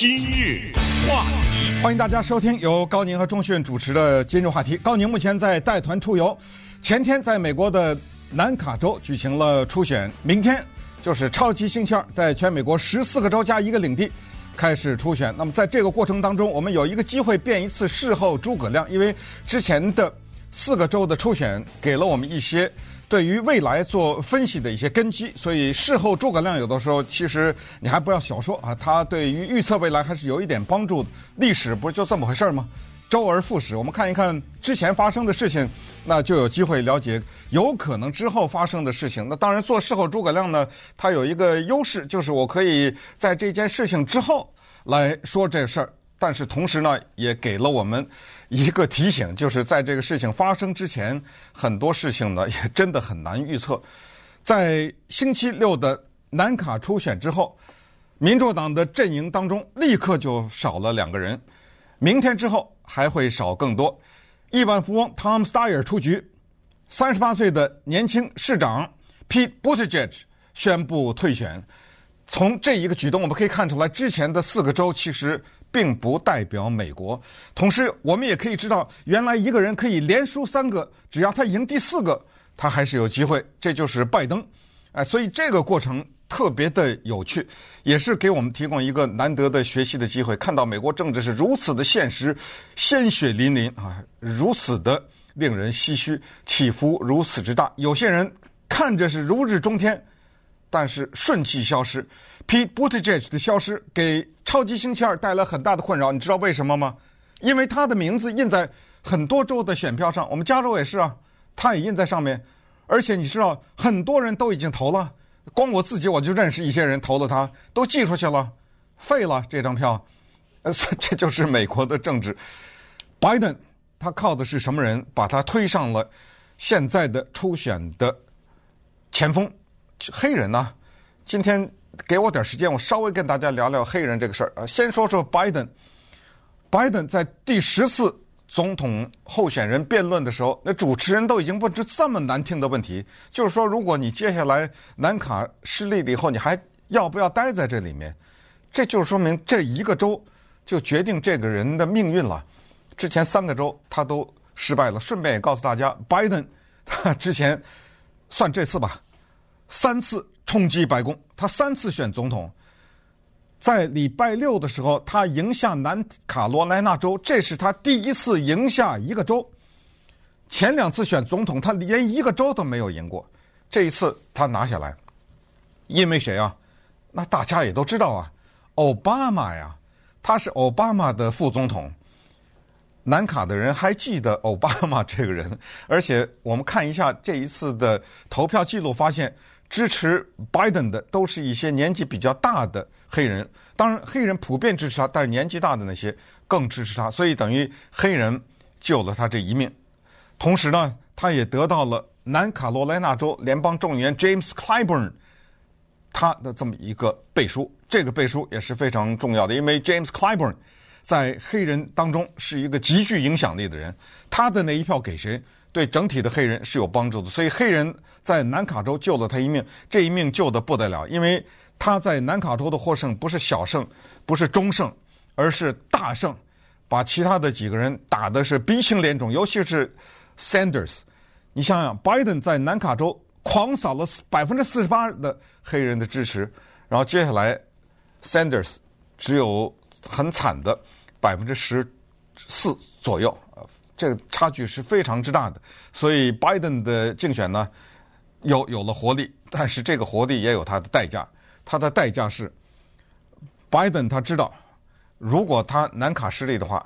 今日话题，欢迎大家收听由高宁和钟迅主持的今日话题。高宁目前在带团出游，前天在美国的南卡州举行了初选，明天就是超级星期二，在全美国十四个州加一个领地开始初选。那么在这个过程当中，我们有一个机会变一次事后诸葛亮，因为之前的四个州的初选给了我们一些。对于未来做分析的一些根基，所以事后诸葛亮有的时候其实你还不要小说啊，他对于预测未来还是有一点帮助的。历史不是就这么回事吗？周而复始，我们看一看之前发生的事情，那就有机会了解有可能之后发生的事情。那当然做事后诸葛亮呢，他有一个优势，就是我可以在这件事情之后来说这事儿。但是同时呢，也给了我们一个提醒，就是在这个事情发生之前，很多事情呢也真的很难预测。在星期六的南卡初选之后，民主党的阵营当中立刻就少了两个人，明天之后还会少更多。亿万富翁 Tom Steyer 出局，三十八岁的年轻市长 Pete Buttigieg 宣布退选。从这一个举动，我们可以看出来，之前的四个州其实。并不代表美国。同时，我们也可以知道，原来一个人可以连输三个，只要他赢第四个，他还是有机会。这就是拜登。哎，所以这个过程特别的有趣，也是给我们提供一个难得的学习的机会。看到美国政治是如此的现实，鲜血淋淋啊，如此的令人唏嘘，起伏如此之大。有些人看着是如日中天。但是瞬即消失，P. Buttigieg 的消失给超级星期二带来很大的困扰。你知道为什么吗？因为他的名字印在很多州的选票上，我们加州也是啊，他也印在上面。而且你知道，很多人都已经投了，光我自己我就认识一些人投了他，都寄出去了，废了这张票。呃，这就是美国的政治。Biden 他靠的是什么人把他推上了现在的初选的前锋？黑人呢、今天给我点时间，我稍微跟大家聊聊黑人这个事儿呃。先说说拜登，拜登在第十次总统候选人辩论的时候，那主持人都已经问出这么难听的问题，就是说，如果你接下来南卡失利了以后，你还要不要待在这里面？这就是说明这一个州就决定这个人的命运了。之前三个州他都失败了。顺便也告诉大家，拜登他之前算这次吧。三次冲击白宫，他三次选总统，在礼拜六的时候，他赢下南卡罗来纳州，这是他第一次赢下一个州。前两次选总统，他连一个州都没有赢过，这一次他拿下来，因为谁啊？那大家也都知道啊，奥巴马呀，他是奥巴马的副总统。南卡的人还记得奥巴马这个人，而且我们看一下这一次的投票记录，发现。支持 Biden 的都是一些年纪比较大的黑人，当然黑人普遍支持他，但是年纪大的那些更支持他，所以等于黑人救了他这一命。同时呢，他也得到了南卡罗来纳州联邦众议员 James Clyburn 他的这么一个背书，这个背书也是非常重要的，因为 James Clyburn 在黑人当中是一个极具影响力的人，他的那一票给谁？对整体的黑人是有帮助的，所以黑人在南卡州救了他一命，这一命救得不得了，因为他在南卡州的获胜不是小胜，不是中胜，而是大胜，把其他的几个人打的是鼻青脸肿，尤其是 Sanders。你想想，，Biden 在南卡州狂扫了百分之四十八的黑人的支持，然后接下来 Sanders 只有很惨的百分之十四左右。这个差距是非常之大的，所以拜登的竞选呢，有有了活力，但是这个活力也有它的代价，它的代价是，拜登他知道，如果他南卡失利的话，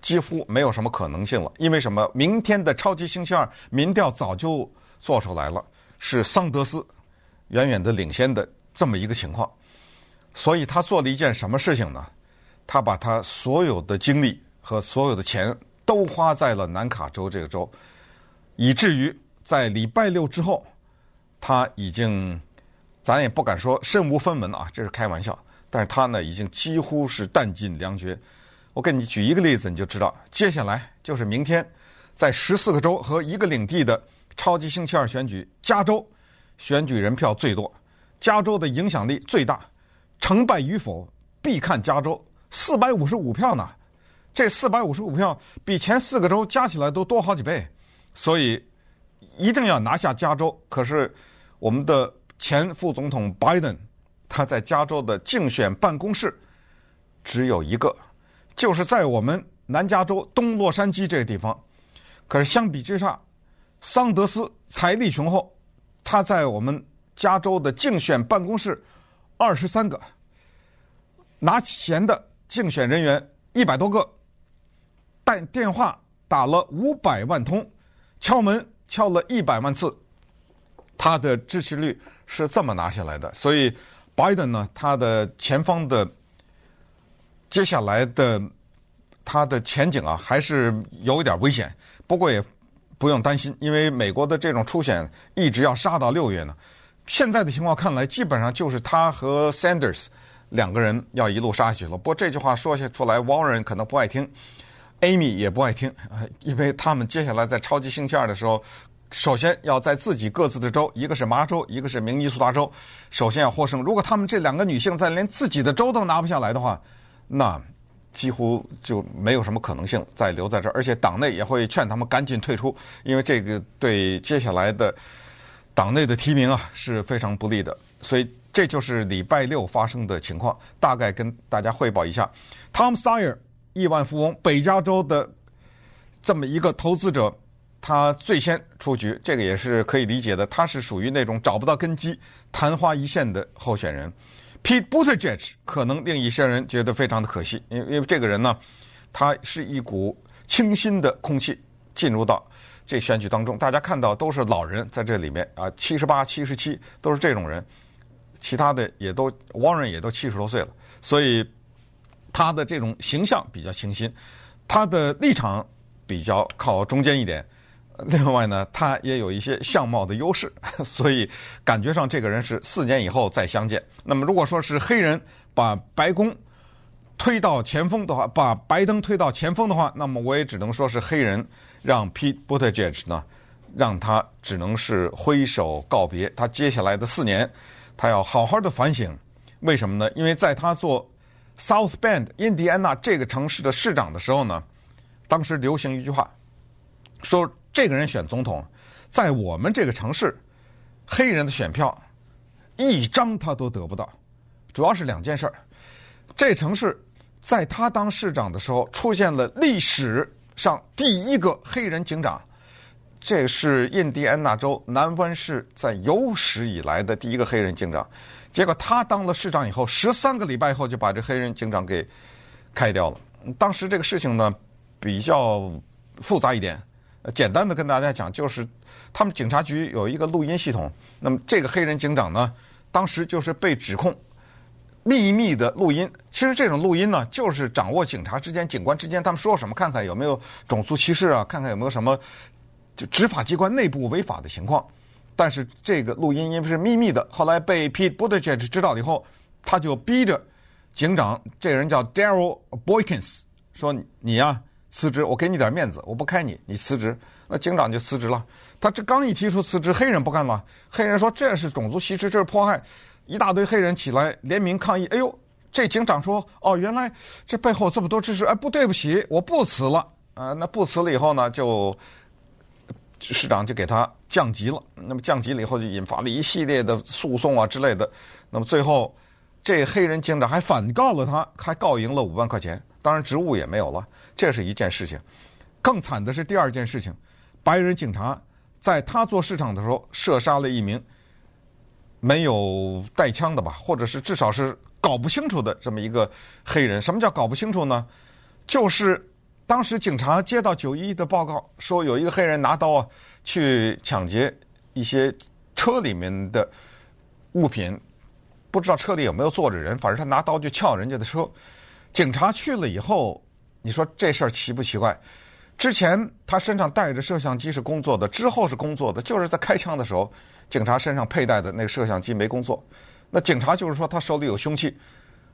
几乎没有什么可能性了，因为什么？明天的超级星期二民调早就做出来了，是桑德斯远远的领先的这么一个情况，所以他做了一件什么事情呢？他把他所有的精力和所有的钱。都花在了南卡州这个州，以至于在礼拜六之后，他已经，咱也不敢说身无分文啊，这是开玩笑。但是他呢，已经几乎是弹尽粮绝。我给你举一个例子，你就知道，接下来就是明天，在十四个州和一个领地的超级星期二选举，加州选举人票最多，加州的影响力最大，成败与否必看加州四百五十五票呢。这四百五十五票比前四个州加起来都多好几倍，所以一定要拿下加州。可是我们的前副总统拜登，他在加州的竞选办公室只有一个，就是在我们南加州东洛杉矶这个地方。可是相比之下，桑德斯财力雄厚，他在我们加州的竞选办公室二十三个，拿钱的竞选人员一百多个。但电话打了五百万通，敲门敲了一百万次，他的支持率是这么拿下来的。所以，拜登呢，他的前方的接下来的他的前景啊，还是有一点危险。不过也不用担心，因为美国的这种初选一直要杀到六月呢。现在的情况看来，基本上就是他和 Sanders 两个人要一路杀下去了。不过这句话说下出来，Warren 可能不爱听。Amy 也不爱听，因为他们接下来在超级星期二的时候，首先要在自己各自的州，一个是麻州，一个是明尼苏达州，首先要获胜。如果他们这两个女性在连自己的州都拿不下来的话，那几乎就没有什么可能性再留在这儿，而且党内也会劝他们赶紧退出，因为这个对接下来的党内的提名啊是非常不利的。所以这就是礼拜六发生的情况，大概跟大家汇报一下。Tom Sawyer。亿万富翁，北加州的这么一个投资者，他最先出局，这个也是可以理解的。他是属于那种找不到根基、昙花一现的候选人。Pete Buttigieg 可能令一些人觉得非常的可惜，因因为这个人呢，他是一股清新的空气进入到这选举当中。大家看到都是老人在这里面啊，七十八、七十七都是这种人，其他的也都 Warren 也都七十多岁了，所以。他的这种形象比较清新，他的立场比较靠中间一点。另外呢，他也有一些相貌的优势，所以感觉上这个人是四年以后再相见。那么，如果说是黑人把白宫推到前锋的话，把拜登推到前锋的话，那么我也只能说是黑人让 Pete Buttigieg 呢，让他只能是挥手告别。他接下来的四年，他要好好的反省。为什么呢？因为在他做 South Bend，印第安纳这个城市的市长的时候呢，当时流行一句话，说这个人选总统，在我们这个城市，黑人的选票一张他都得不到。主要是两件事儿，这城市在他当市长的时候出现了历史上第一个黑人警长，这是印第安纳州南湾市在有史以来的第一个黑人警长。结果他当了市长以后，十三个礼拜以后就把这黑人警长给开掉了。当时这个事情呢比较复杂一点，简单的跟大家讲，就是他们警察局有一个录音系统。那么这个黑人警长呢，当时就是被指控秘密的录音。其实这种录音呢，就是掌握警察之间、警官之间他们说什么，看看有没有种族歧视啊，看看有没有什么就执法机关内部违法的情况。但是这个录音因为是秘密的，后来被 Pete Buttigieg 知道了以后，他就逼着警长，这人叫 Daryl Boykins，说你呀辞职，我给你点面子，我不开你，你辞职。那警长就辞职了。他这刚一提出辞职，黑人不干了。黑人说这是种族歧视，这是迫害，一大堆黑人起来联名抗议。哎呦，这警长说哦，原来这背后这么多支持，哎，不对不起，我不辞了。啊，那不辞了以后呢，就。市长就给他降级了，那么降级了以后就引发了一系列的诉讼啊之类的，那么最后这黑人警长还反告了他，还告赢了五万块钱，当然职务也没有了，这是一件事情。更惨的是第二件事情，白人警察在他做市长的时候射杀了一名没有带枪的吧，或者是至少是搞不清楚的这么一个黑人。什么叫搞不清楚呢？就是。当时警察接到九一一的报告，说有一个黑人拿刀啊去抢劫一些车里面的物品，不知道车里有没有坐着人，反正他拿刀就撬人家的车。警察去了以后，你说这事儿奇不奇怪？之前他身上带着摄像机是工作的，之后是工作的，就是在开枪的时候，警察身上佩戴的那个摄像机没工作。那警察就是说他手里有凶器，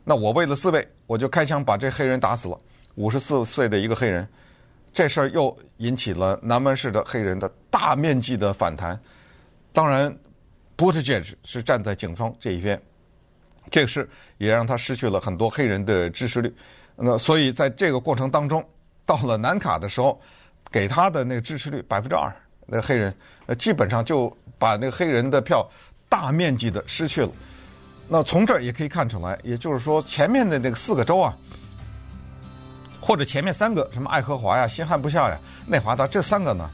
那我为了自卫，我就开枪把这黑人打死了。五十四岁的一个黑人，这事儿又引起了南门市的黑人的大面积的反弹。当然 b u t t g e 是站在警方这一边，这个事也让他失去了很多黑人的支持率。那所以在这个过程当中，到了南卡的时候，给他的那个支持率百分之二，那黑人呃基本上就把那个黑人的票大面积的失去了。那从这儿也可以看出来，也就是说前面的那个四个州啊，或者前面三个什么爱荷华呀、新罕布夏呀、内华达这三个呢，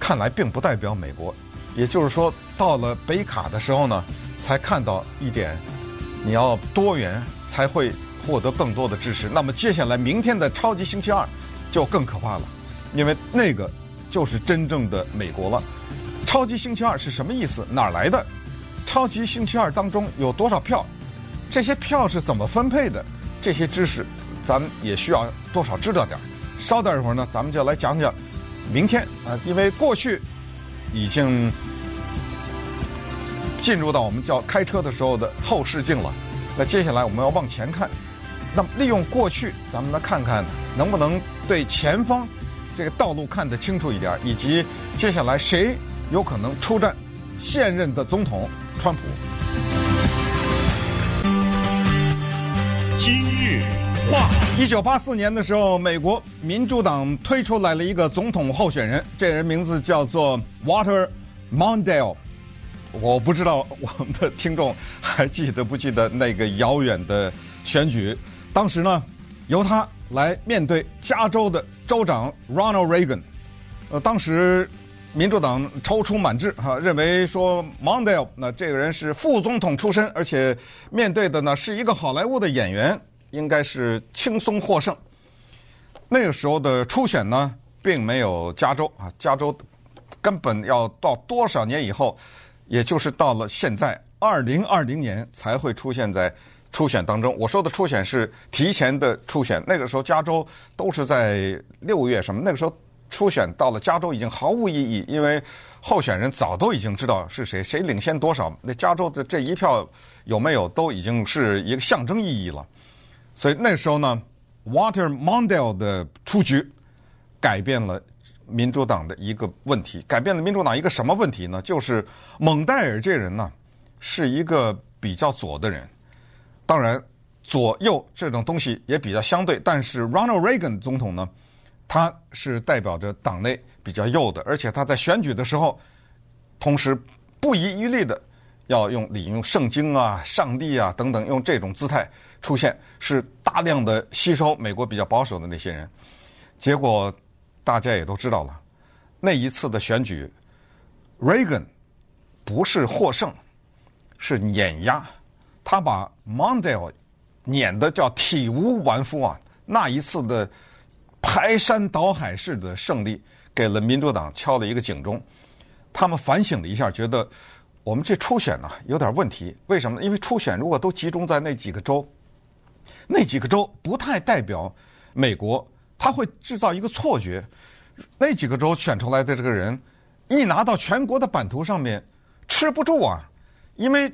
看来并不代表美国。也就是说，到了北卡的时候呢，才看到一点，你要多元才会。获得更多的支持，那么接下来明天的超级星期二就更可怕了，因为那个就是真正的美国了。超级星期二是什么意思？哪儿来的？超级星期二当中有多少票？这些票是怎么分配的？这些知识咱们也需要多少知道点儿。稍等一会儿呢，咱们就来讲讲明天啊，因为过去已经进入到我们叫开车的时候的后视镜了。那接下来我们要往前看。那么利用过去，咱们来看看能不能对前方这个道路看得清楚一点，以及接下来谁有可能出战现任的总统川普。话题，一九八四年的时候，美国民主党推出来了一个总统候选人，这人名字叫做 Water Mondale。我不知道我们的听众还记得不记得那个遥远的选举。当时呢，由他来面对加州的州长 Ronald Reagan。呃，当时民主党踌躇满志哈，认为说 Mondale 那这个人是副总统出身，而且面对的呢是一个好莱坞的演员，应该是轻松获胜。那个时候的初选呢，并没有加州啊，加州根本要到多少年以后，也就是到了现在二零二零年才会出现在。初选当中，我说的初选是提前的初选。那个时候，加州都是在六月什么？那个时候初选到了加州已经毫无意义，因为候选人早都已经知道是谁，谁领先多少。那加州的这一票有没有，都已经是一个象征意义了。所以那时候呢，Water Mondale 的出局，改变了民主党的一个问题，改变了民主党一个什么问题呢？就是蒙代尔这人呢，是一个比较左的人。当然，左右这种东西也比较相对，但是 Ronald Reagan 总统呢，他是代表着党内比较右的，而且他在选举的时候，同时不遗余力的要用引用圣经啊、上帝啊等等，用这种姿态出现，是大量的吸收美国比较保守的那些人。结果大家也都知道了，那一次的选举，Reagan 不是获胜，是碾压。他把 Mondale 碾得叫体无完肤啊！那一次的排山倒海式的胜利，给了民主党敲了一个警钟。他们反省了一下，觉得我们这初选呢有点问题。为什么呢？因为初选如果都集中在那几个州，那几个州不太代表美国，他会制造一个错觉。那几个州选出来的这个人，一拿到全国的版图上面，吃不住啊，因为。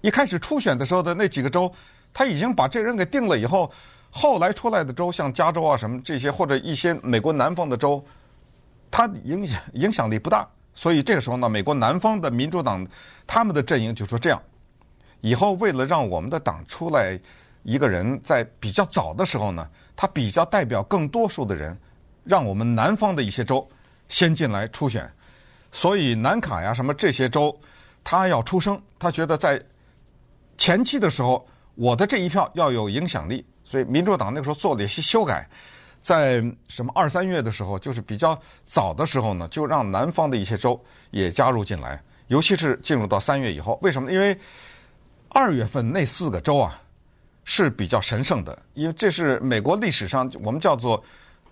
一开始初选的时候的那几个州，他已经把这人给定了以后，后来出来的州，像加州啊什么这些，或者一些美国南方的州，他影响影响力不大。所以这个时候呢，美国南方的民主党他们的阵营就说这样：以后为了让我们的党出来一个人，在比较早的时候呢，他比较代表更多数的人，让我们南方的一些州先进来初选。所以南卡呀什么这些州。他要出声，他觉得在前期的时候，我的这一票要有影响力，所以民主党那个时候做了一些修改，在什么二三月的时候，就是比较早的时候呢，就让南方的一些州也加入进来，尤其是进入到三月以后，为什么？因为二月份那四个州啊是比较神圣的，因为这是美国历史上我们叫做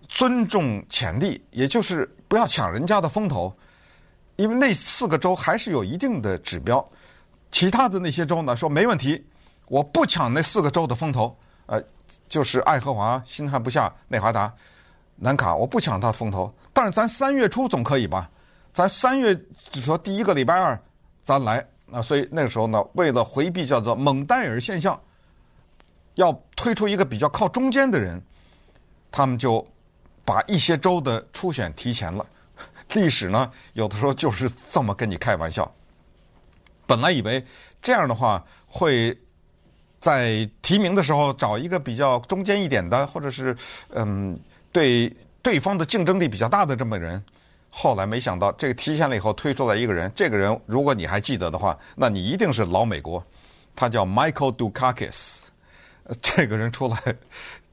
尊重潜力，也就是不要抢人家的风头。因为那四个州还是有一定的指标，其他的那些州呢说没问题，我不抢那四个州的风头，呃，就是爱荷华、新罕布夏、内华达、南卡，我不抢他风头。但是咱三月初总可以吧？咱三月就说第一个礼拜二咱来，啊所以那个时候呢，为了回避叫做蒙代尔现象，要推出一个比较靠中间的人，他们就把一些州的初选提前了。历史呢，有的时候就是这么跟你开玩笑。本来以为这样的话会在提名的时候找一个比较中间一点的，或者是嗯对对方的竞争力比较大的这么人。后来没想到这个提前了以后推出来一个人，这个人如果你还记得的话，那你一定是老美国，他叫 Michael Dukakis，这个人出来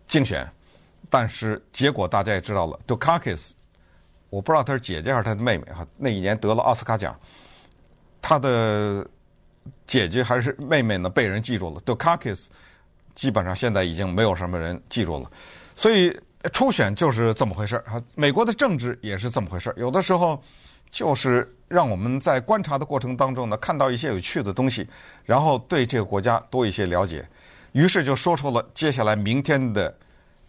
竞选，但是结果大家也知道了，Dukakis，我不知道他是姐姐还是他的妹妹哈，那一年得了奥斯卡奖，他的姐姐还是妹妹呢被人记住了，Doukas 基本上现在已经没有什么人记住了，所以。初选就是这么回事儿，美国的政治也是这么回事儿。有的时候就是让我们在观察的过程当中呢，看到一些有趣的东西，然后对这个国家多一些了解，于是就说出了接下来明天的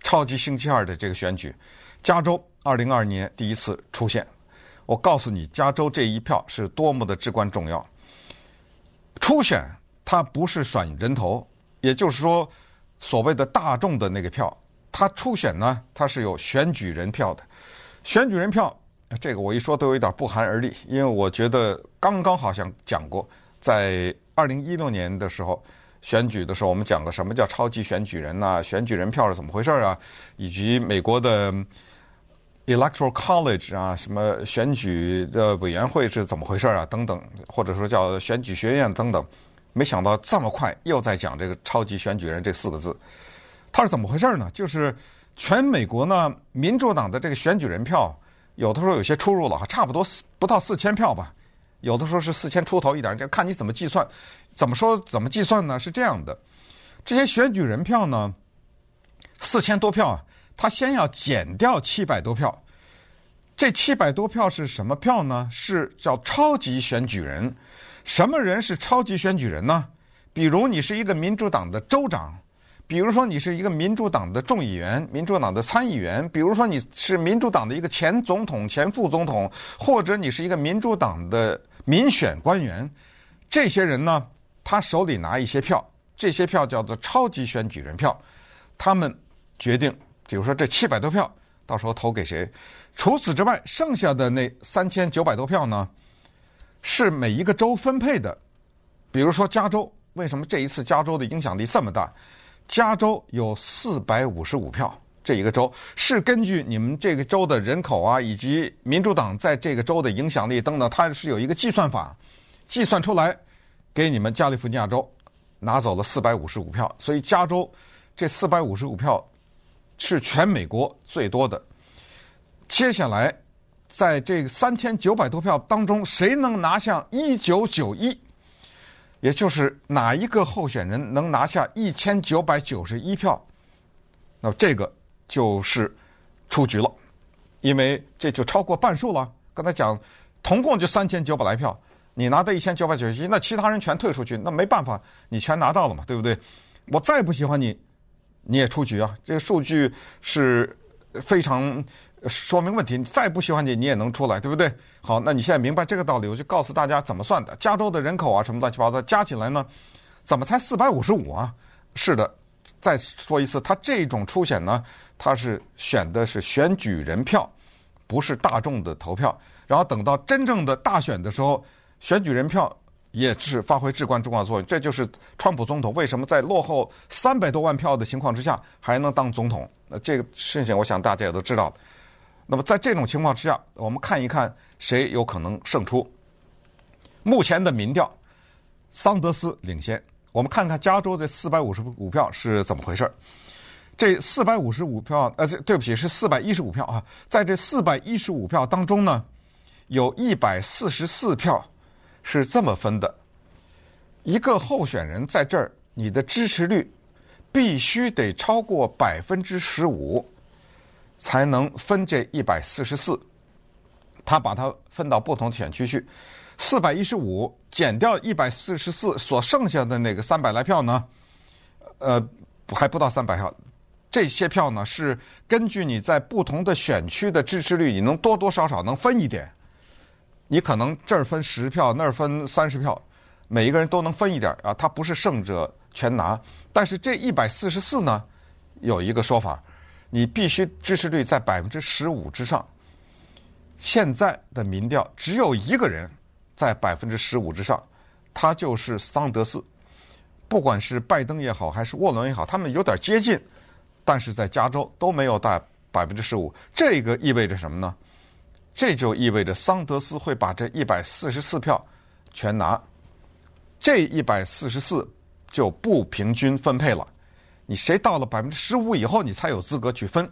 超级星期二的这个选举。加州二零二二年第一次出现，我告诉你，加州这一票是多么的至关重要。初选它不是选人头，也就是说，所谓的大众的那个票。他初选呢，他是有选举人票的，选举人票，这个我一说都有一点不寒而栗，因为我觉得刚刚好像讲过，在二零一六年的时候选举的时候，我们讲过什么叫超级选举人呐、选举人票是怎么回事啊，以及美国的 Electoral College 啊，什么选举的委员会是怎么回事啊，等等，或者说叫选举学院等等，没想到这么快又在讲这个超级选举人这四个字。它是怎么回事呢？就是全美国呢，民主党的这个选举人票，有的时候有些出入了，差不多四不到四千票吧，有的时候是四千出头一点，就看你怎么计算。怎么说怎么计算呢？是这样的，这些选举人票呢，四千多票啊，他先要减掉七百多票，这七百多票是什么票呢？是叫超级选举人。什么人是超级选举人呢？比如你是一个民主党的州长。比如说你是一个民主党的众议员、民主党的参议员，比如说你是民主党的一个前总统、前副总统，或者你是一个民主党的民选官员，这些人呢，他手里拿一些票，这些票叫做超级选举人票，他们决定，比如说这七百多票，到时候投给谁。除此之外，剩下的那三千九百多票呢，是每一个州分配的。比如说加州，为什么这一次加州的影响力这么大？加州有四百五十五票，这一个州是根据你们这个州的人口啊，以及民主党在这个州的影响力等等，它是有一个计算法，计算出来给你们加利福尼亚州拿走了四百五十五票，所以加州这四百五十五票是全美国最多的。接下来在这三千九百多票当中，谁能拿下一九九一？也就是哪一个候选人能拿下一千九百九十一票，那这个就是出局了，因为这就超过半数了。刚才讲，总共就三千九百来票，你拿到一千九百九十一，那其他人全退出去，那没办法，你全拿到了嘛，对不对？我再不喜欢你，你也出局啊。这个数据是非常。说明问题，你再不喜欢你，你也能出来，对不对？好，那你现在明白这个道理，我就告诉大家怎么算的。加州的人口啊，什么乱七八糟加起来呢，怎么才四百五十五啊？是的，再说一次，他这种初选呢，他是选的是选举人票，不是大众的投票。然后等到真正的大选的时候，选举人票也是发挥至关重要作用。这就是川普总统为什么在落后三百多万票的情况之下还能当总统。那这个事情，我想大家也都知道。那么在这种情况之下，我们看一看谁有可能胜出。目前的民调，桑德斯领先。我们看看加州这四百五十五票是怎么回事？这四百五十五票，呃，这对不起，是四百一十五票啊。在这四百一十五票当中呢，有一百四十四票是这么分的：一个候选人在这儿，你的支持率必须得超过百分之十五。才能分这一百四十四，他把它分到不同的选区去，四百一十五减掉一百四十四，所剩下的那个三百来票呢，呃，还不到三百票，这些票呢是根据你在不同的选区的支持率，你能多多少少能分一点，你可能这儿分十票，那儿分三十票，每一个人都能分一点啊，他不是胜者全拿，但是这一百四十四呢，有一个说法。你必须支持率在百分之十五之上。现在的民调只有一个人在百分之十五之上，他就是桑德斯。不管是拜登也好，还是沃伦也好，他们有点接近，但是在加州都没有达百分之十五。这个意味着什么呢？这就意味着桑德斯会把这一百四十四票全拿，这一百四十四就不平均分配了。你谁到了百分之十五以后，你才有资格去分。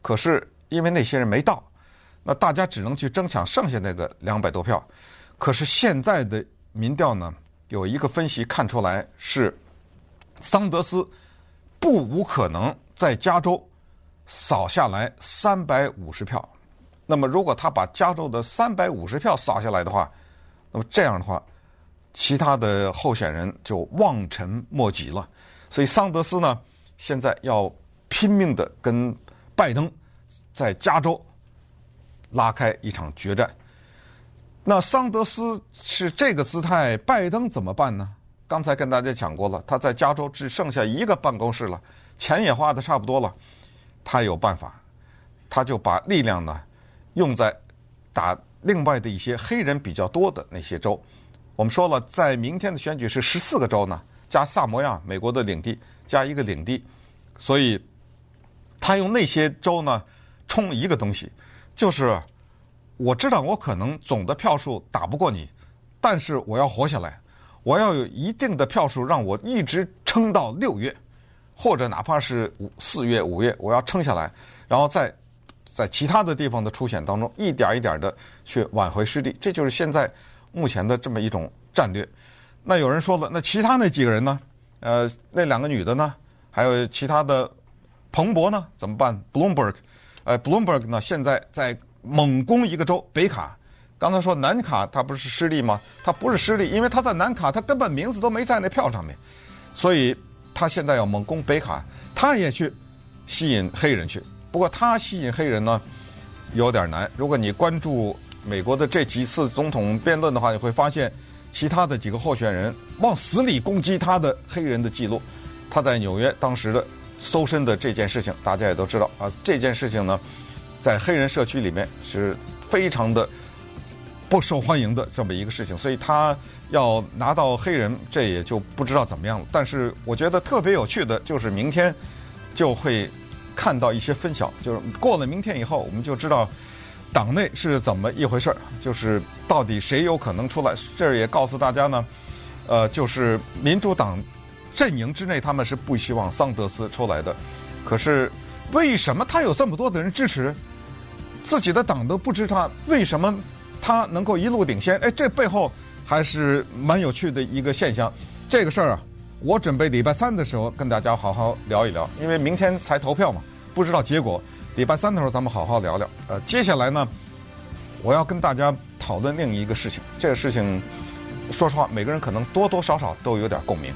可是因为那些人没到，那大家只能去争抢剩下那个两百多票。可是现在的民调呢？有一个分析看出来是，桑德斯不无可能在加州扫下来三百五十票。那么，如果他把加州的三百五十票扫下来的话，那么这样的话，其他的候选人就望尘莫及了。所以，桑德斯呢，现在要拼命的跟拜登在加州拉开一场决战。那桑德斯是这个姿态，拜登怎么办呢？刚才跟大家讲过了，他在加州只剩下一个办公室了，钱也花得差不多了，他有办法，他就把力量呢用在打另外的一些黑人比较多的那些州。我们说了，在明天的选举是十四个州呢，加萨摩亚美国的领地加一个领地，所以他用那些州呢冲一个东西，就是。我知道我可能总的票数打不过你，但是我要活下来，我要有一定的票数让我一直撑到六月，或者哪怕是五四月、五月，我要撑下来，然后再在其他的地方的出险当中一点一点的去挽回失地，这就是现在目前的这么一种战略。那有人说了，那其他那几个人呢？呃，那两个女的呢？还有其他的彭博呢？怎么办？Bloomberg，呃，Bloomberg 呢？现在在。猛攻一个州北卡，刚才说南卡他不是失利吗？他不是失利，因为他在南卡，他根本名字都没在那票上面，所以他现在要猛攻北卡，他也去吸引黑人去。不过他吸引黑人呢，有点难。如果你关注美国的这几次总统辩论的话，你会发现其他的几个候选人往死里攻击他的黑人的记录。他在纽约当时的搜身的这件事情，大家也都知道啊。这件事情呢。在黑人社区里面是非常的不受欢迎的这么一个事情，所以他要拿到黑人，这也就不知道怎么样了。但是我觉得特别有趣的就是明天就会看到一些分晓，就是过了明天以后，我们就知道党内是怎么一回事儿，就是到底谁有可能出来。这儿也告诉大家呢，呃，就是民主党阵营之内他们是不希望桑德斯出来的，可是为什么他有这么多的人支持？自己的党都不支持他为什么他能够一路领先，哎，这背后还是蛮有趣的一个现象。这个事儿啊，我准备礼拜三的时候跟大家好好聊一聊，因为明天才投票嘛，不知道结果。礼拜三的时候咱们好好聊聊。呃，接下来呢，我要跟大家讨论另一个事情。这个事情，说实话，每个人可能多多少少都有点共鸣。